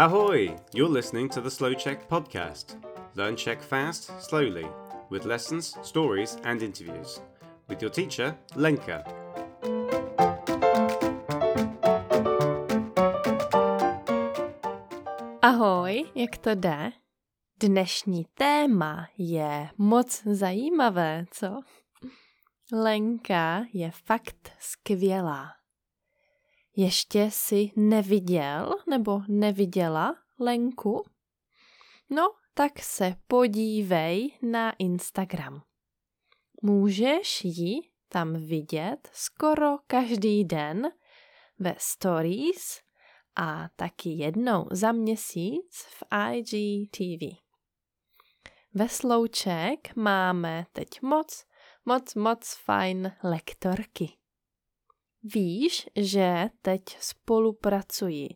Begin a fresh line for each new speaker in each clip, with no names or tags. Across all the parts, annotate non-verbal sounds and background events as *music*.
Ahoy! You're listening to the Slow Czech podcast. Learn Czech fast, slowly, with lessons, stories, and interviews. With your teacher, Lenka.
Ahoj, jak to jde? Dnešní téma je moc zajímavé, co? Lenka je fakt skvělá. Ještě si neviděl nebo neviděla Lenku? No, tak se podívej na Instagram. Můžeš ji tam vidět skoro každý den ve stories a taky jednou za měsíc v IGTV. Ve Slouček máme teď moc, moc, moc fajn lektorky. Víš, že teď spolupracuji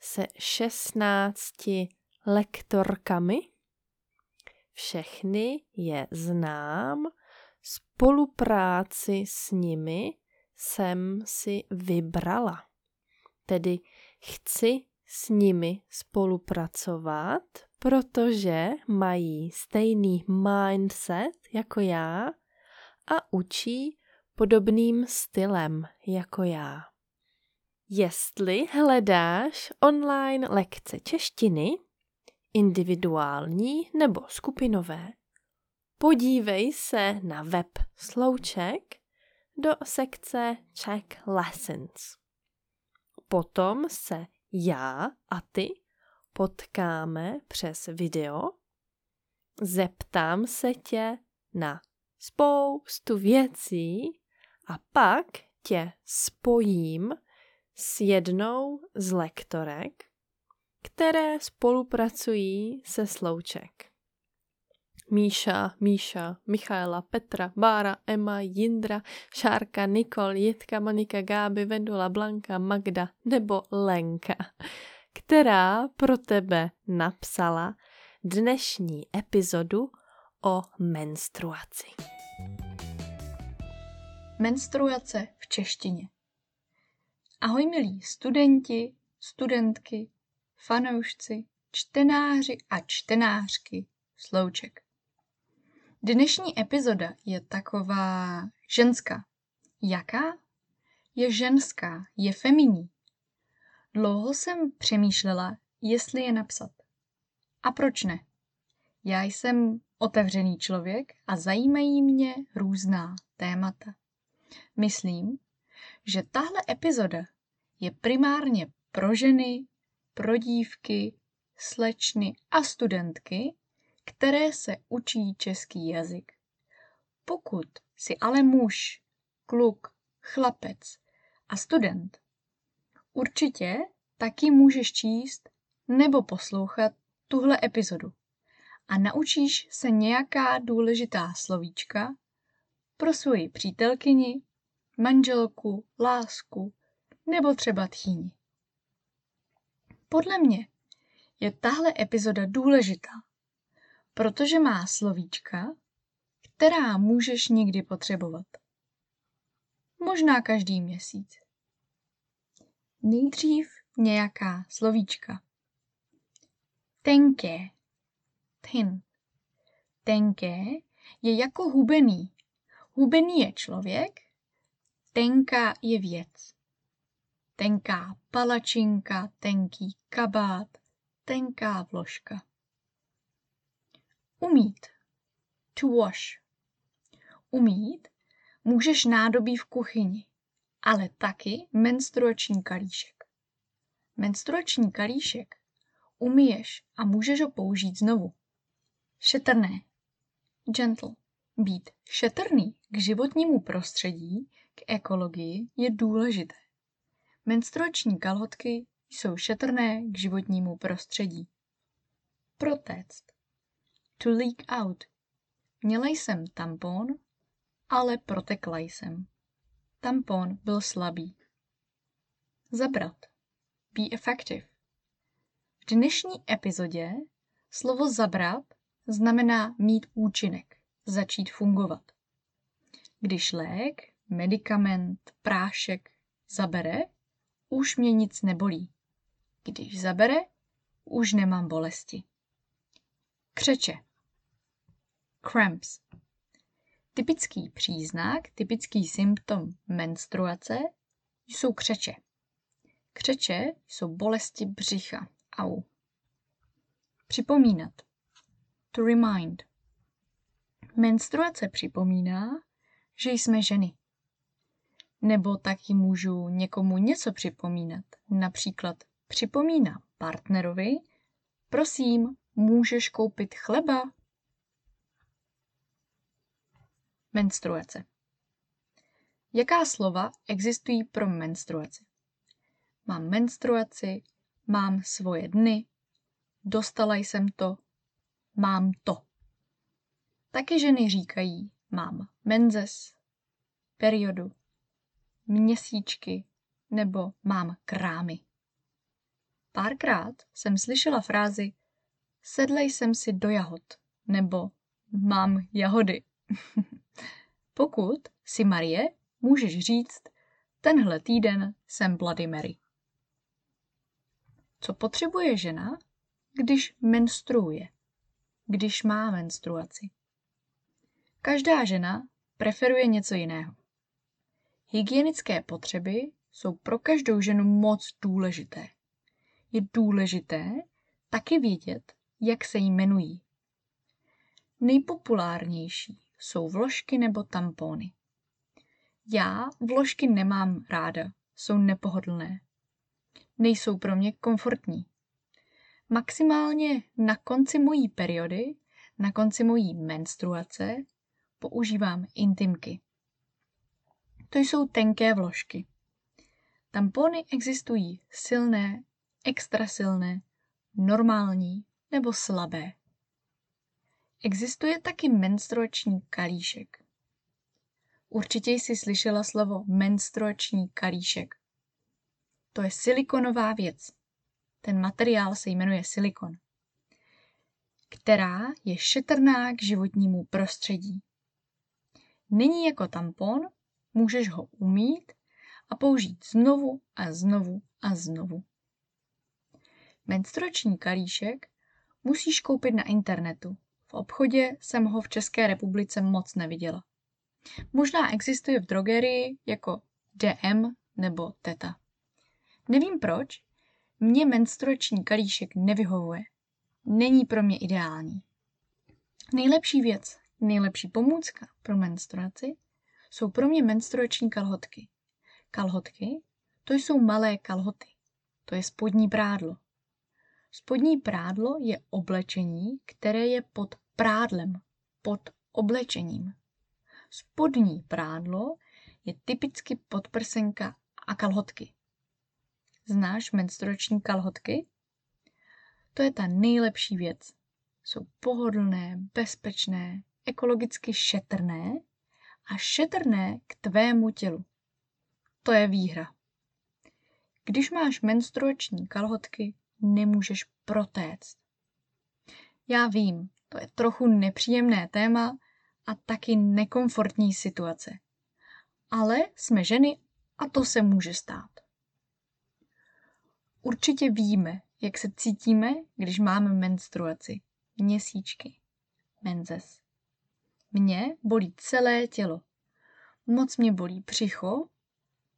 se 16 lektorkami? Všechny je znám, spolupráci s nimi jsem si vybrala. Tedy chci s nimi spolupracovat, protože mají stejný mindset jako já a učí podobným stylem jako já. Jestli hledáš online lekce češtiny, individuální nebo skupinové, podívej se na web Slouček do sekce Czech Lessons. Potom se já a ty potkáme přes video, zeptám se tě na spoustu věcí, a pak tě spojím s jednou z lektorek, které spolupracují se Slouček. Míša, Míša, Michaela, Petra, Bára, Emma, Jindra, Šárka, Nikol, Jitka, Monika, Gáby, Vendula, Blanka, Magda nebo Lenka, která pro tebe napsala dnešní epizodu o menstruaci.
Menstruace v češtině. Ahoj milí studenti, studentky, fanoušci, čtenáři a čtenářky slouček. Dnešní epizoda je taková ženská. Jaká? Je ženská, je feminní. Dlouho jsem přemýšlela, jestli je napsat. A proč ne? Já jsem otevřený člověk a zajímají mě různá témata. Myslím, že tahle epizoda je primárně pro ženy, pro dívky, slečny a studentky, které se učí český jazyk. Pokud si ale muž, kluk, chlapec a student, určitě taky můžeš číst nebo poslouchat tuhle epizodu a naučíš se nějaká důležitá slovíčka pro svoji přítelkyni, manželku, lásku nebo třeba tchýni. Podle mě je tahle epizoda důležitá, protože má slovíčka, která můžeš někdy potřebovat. Možná každý měsíc. Nejdřív nějaká slovíčka. Tenké. Thin. Tenké je jako hubený. Hubený je člověk, tenká je věc. Tenká palačinka, tenký kabát, tenká vložka. Umít. To wash. Umít můžeš nádobí v kuchyni, ale taky menstruační kalíšek. Menstruační kalíšek umíješ a můžeš ho použít znovu. Šetrné. Gentle. Být šetrný k životnímu prostředí k ekologii je důležité. Menstruační kalhotky jsou šetrné k životnímu prostředí. Protéct. To leak out. Měla jsem tampon, ale protekla jsem. Tampon byl slabý. Zabrat. Be effective. V dnešní epizodě slovo zabrat znamená mít účinek, začít fungovat. Když lék medicament, prášek zabere, už mě nic nebolí. Když zabere, už nemám bolesti. Křeče. Cramps. Typický příznak, typický symptom menstruace jsou křeče. Křeče jsou bolesti břicha. Au. Připomínat. To remind. Menstruace připomíná, že jsme ženy. Nebo taky můžu někomu něco připomínat. Například připomínám partnerovi, prosím, můžeš koupit chleba? Menstruace. Jaká slova existují pro menstruaci? Mám menstruaci, mám svoje dny, dostala jsem to, mám to. Taky ženy říkají, mám menzes, periodu, měsíčky nebo mám krámy. Párkrát jsem slyšela frázi sedlej jsem si do jahod nebo mám jahody. *laughs* Pokud si Marie, můžeš říct, tenhle týden jsem Bloody Mary. Co potřebuje žena, když menstruuje, když má menstruaci? Každá žena preferuje něco jiného. Hygienické potřeby jsou pro každou ženu moc důležité. Je důležité taky vědět, jak se jí jmenují. Nejpopulárnější jsou vložky nebo tampony. Já vložky nemám ráda, jsou nepohodlné. Nejsou pro mě komfortní. Maximálně na konci mojí periody, na konci mojí menstruace, používám intimky. To jsou tenké vložky. Tampony existují silné, extra silné, normální nebo slabé. Existuje taky menstruační kalíšek. Určitě jsi slyšela slovo menstruační kalíšek. To je silikonová věc. Ten materiál se jmenuje silikon, která je šetrná k životnímu prostředí. Není jako tampon, můžeš ho umít a použít znovu a znovu a znovu. Menstruační kalíšek musíš koupit na internetu. V obchodě jsem ho v České republice moc neviděla. Možná existuje v drogerii jako DM nebo Teta. Nevím proč, mně menstruační kalíšek nevyhovuje. Není pro mě ideální. Nejlepší věc, nejlepší pomůcka pro menstruaci jsou pro mě menstruační kalhotky. Kalhotky, to jsou malé kalhoty. To je spodní prádlo. Spodní prádlo je oblečení, které je pod prádlem, pod oblečením. Spodní prádlo je typicky podprsenka a kalhotky. Znáš menstruační kalhotky? To je ta nejlepší věc. Jsou pohodlné, bezpečné, ekologicky šetrné a šetrné k tvému tělu. To je výhra. Když máš menstruační kalhotky, nemůžeš protéct. Já vím, to je trochu nepříjemné téma a taky nekomfortní situace. Ale jsme ženy a to se může stát. Určitě víme, jak se cítíme, když máme menstruaci, měsíčky, menzes. Mě bolí celé tělo. Moc mě bolí břicho,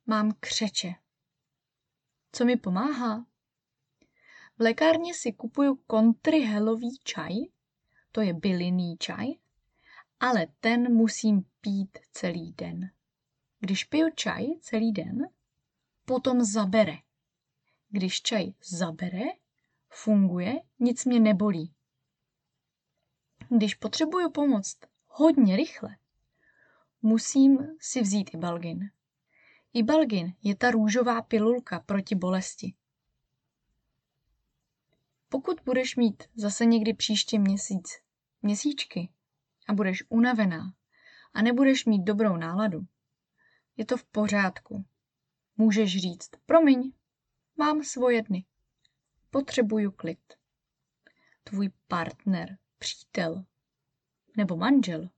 mám křeče. Co mi pomáhá? V lékárně si kupuju kontrihelový čaj, to je bylinný čaj, ale ten musím pít celý den. Když piju čaj celý den, potom zabere. Když čaj zabere, funguje, nic mě nebolí. Když potřebuju pomoc hodně rychle, musím si vzít Ibalgin. Ibalgin je ta růžová pilulka proti bolesti. Pokud budeš mít zase někdy příští měsíc měsíčky a budeš unavená a nebudeš mít dobrou náladu, je to v pořádku. Můžeš říct, promiň, mám svoje dny. Potřebuju klid. Tvůj partner, přítel nebo manžel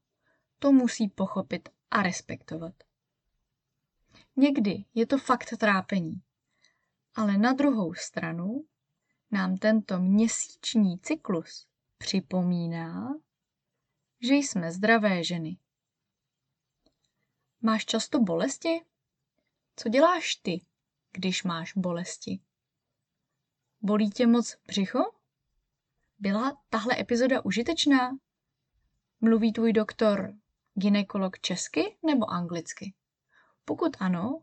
to musí pochopit a respektovat. Někdy je to fakt trápení, ale na druhou stranu nám tento měsíční cyklus připomíná, že jsme zdravé ženy. Máš často bolesti? Co děláš ty, když máš bolesti? Bolí tě moc břicho? Byla tahle epizoda užitečná? Mluví tvůj doktor ginekolog česky nebo anglicky? Pokud ano,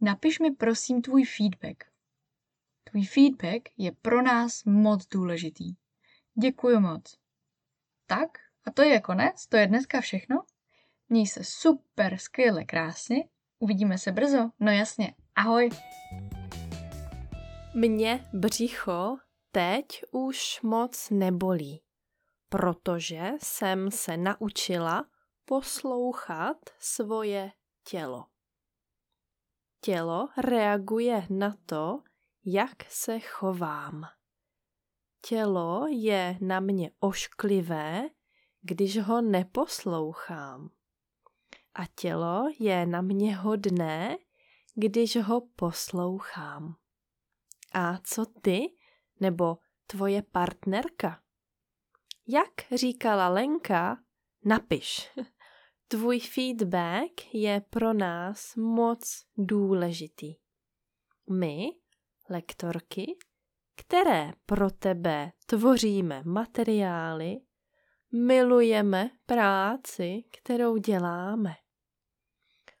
napiš mi prosím tvůj feedback. Tvůj feedback je pro nás moc důležitý. Děkuji moc. Tak, a to je konec, to je dneska všechno. Měj se super, skvěle, krásně. Uvidíme se brzo, no jasně. Ahoj.
Mě břicho teď už moc nebolí, protože jsem se naučila poslouchat svoje tělo. Tělo reaguje na to, jak se chovám. Tělo je na mě ošklivé, když ho neposlouchám. A tělo je na mě hodné, když ho poslouchám. A co ty nebo tvoje partnerka? Jak říkala Lenka, napiš. *laughs* Tvůj feedback je pro nás moc důležitý. My, lektorky, které pro tebe tvoříme materiály, milujeme práci, kterou děláme.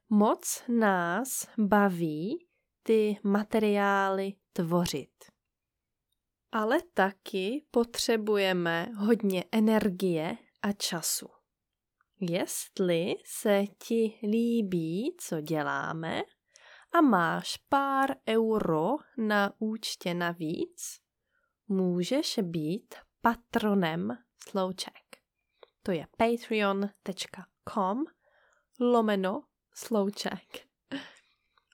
Moc nás baví ty materiály tvořit. Ale taky potřebujeme hodně energie a času. Jestli se ti líbí, co děláme, a máš pár euro na účtě navíc, můžeš být patronem Slouček. To je patreon.com lomeno Slouček.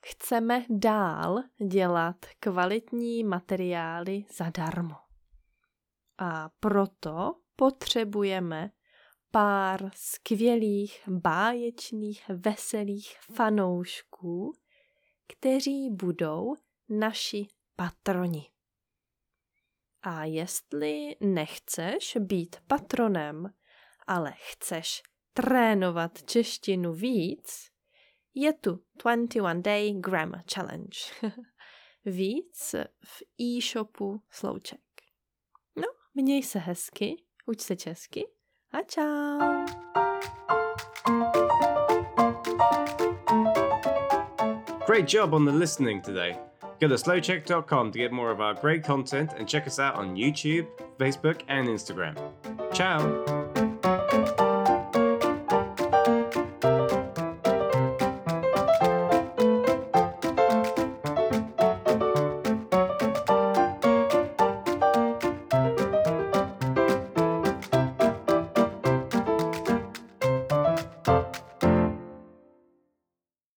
Chceme dál dělat kvalitní materiály zadarmo. A proto potřebujeme pár skvělých, báječných, veselých fanoušků, kteří budou naši patroni. A jestli nechceš být patronem, ale chceš trénovat češtinu víc, je tu 21 Day Grammar Challenge. *laughs* víc v e-shopu Slouček. No, měj se hezky, uč se česky a čau!
Great job on the listening today. Go to slowcheck.com to get more of our great content and check us out on YouTube, Facebook, and Instagram. Ciao!